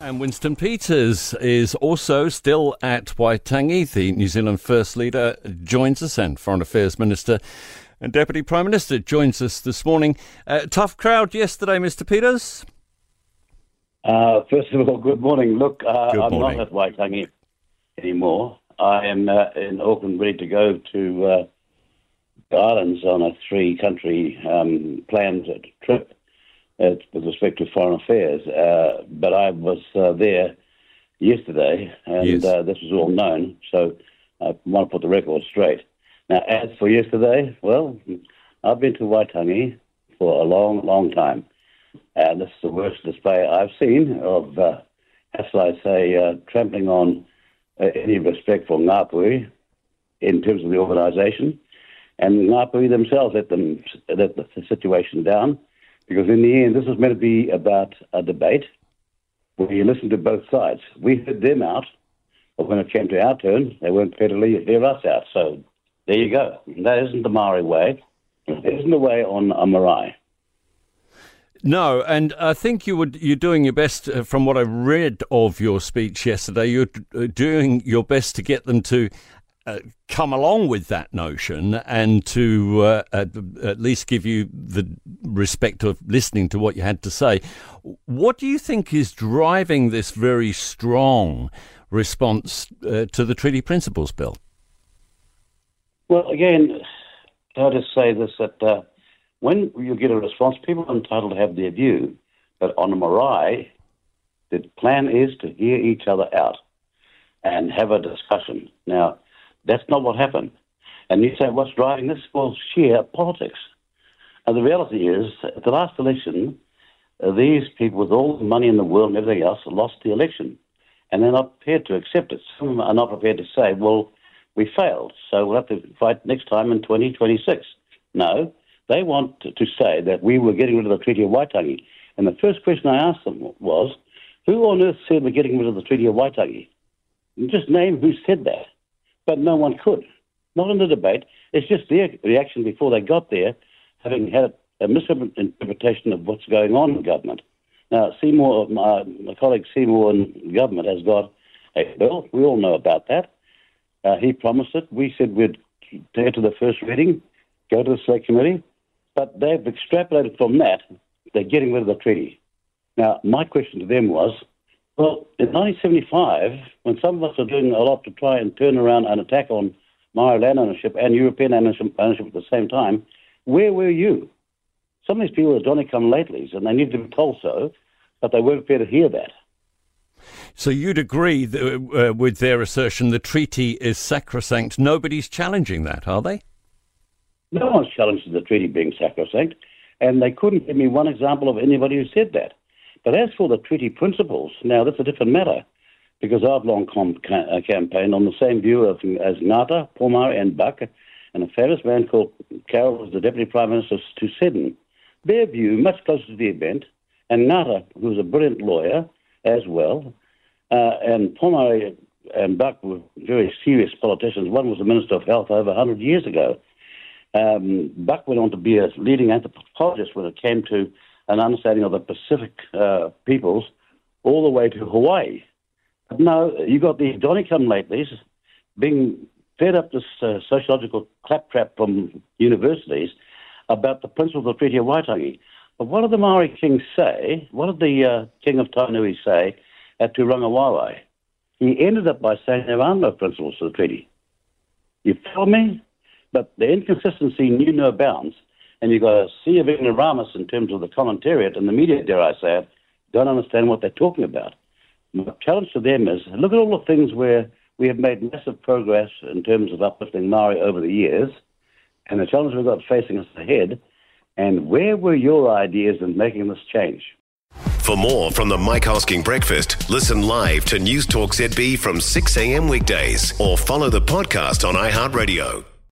And Winston Peters is also still at Waitangi. The New Zealand First Leader joins us, and Foreign Affairs Minister and Deputy Prime Minister joins us this morning. Uh, tough crowd yesterday, Mr. Peters. Uh, first of all, good morning. Look, uh, good I'm not at Waitangi anymore. I am uh, in Auckland, ready to go to uh, the islands on a three-country um, planned trip uh, with respect to foreign affairs. Uh, but I was uh, there yesterday, and yes. Uh, this was all known. So I want to put the record straight. Now, as for yesterday, well, I've been to Waitangi for a long, long time, and this is the worst display I've seen of, uh, how shall I say, uh, trampling on any respect for Ngāpuhi in terms of the organisation. And Ngāpuhi themselves let, them, let the situation down because in the end, this was meant to be about a debate where you listen to both sides. We heard them out, but when it came to our turn, they weren't prepared to leave, hear us out. So there you go. That isn't the Maori way. It isn't the way on a marae. No, and I think you were you're doing your best. Uh, from what I read of your speech yesterday, you're uh, doing your best to get them to uh, come along with that notion and to uh, at, at, least give you the respect of listening to what you had to say. What do you think is driving this very strong response uh, to the treaty principles bill? Well, again, I'll just say this that uh, when you get a response, people are entitled to have their view, but on a marae, the plan is to hear each other out and have a discussion. Now, that's not what happened. And you say, what's driving this? Well, sheer politics. And the reality is, at the last election, uh, these people with all the money in the world and everything else lost the election. And they're not prepared to accept it. Some are not prepared to say, well, we failed, so we'll have to fight next time in 2026. No, they want to say that we were getting rid of the Treaty of Waitangi. And the first question I asked them was, who on earth said we're getting rid of the Treaty of Waitangi? Just name who said that but no one could. Not in the debate. It's just their reaction before they got there, having had a misinterpretation of what's going on in government. Now, Seymour, my, my colleague Seymour in government has got a bill. We all know about that. Uh, he promised it. We said we'd go to the first reading, go to the select committee, but they've extrapolated from that. They're getting rid of the treaty. Now, my question to them was, well, in 1975, when some of us were doing a lot to try and turn around an attack on Maori land ownership and European ownership at the same time, where were you? Some of these people are Johnny come lately, and they need to be told so, but they weren't prepared to hear that. So you'd agree that, uh, with their assertion the treaty is sacrosanct. Nobody's challenging that, are they? No one's challenging the treaty being sacrosanct, and they couldn't give me one example of anybody who said that. But as for the treaty principles, now that's a different matter because I've long com- uh, campaigned on the same view of, as Ngata, Pomare, and Buck, and a famous man called Carroll was the Deputy Prime Minister to Seddon. Their view, much closer to the event, and Ngata, who was a brilliant lawyer as well, uh, and Pomare and Buck were very serious politicians. One was the Minister of Health over 100 years ago. Um, Buck went on to be a leading anthropologist when it came to an understanding of the Pacific uh, peoples all the way to Hawaii. But no, you got the Johnny come latelys being fed up this uh, sociological claptrap from universities about the principles of the Treaty of Waitangi. But what did the Maori king say? What did the uh, king of Tainui say at Turangawaewae? He ended up by saying there are no principles to the treaty. You follow me? But the inconsistency knew no bounds and you've got a sea of ignoramus in terms of the commentariat and the media, dare I say it, don't understand what they're talking about. My challenge to them is look at all the things where we have made massive progress in terms of uplifting Maori over the years, and the challenge we've got facing us ahead, and where were your ideas in making this change? For more from the Mike Hosking Breakfast, listen live to News Talk ZB from 6 a.m. weekdays or follow the podcast on iHeartRadio.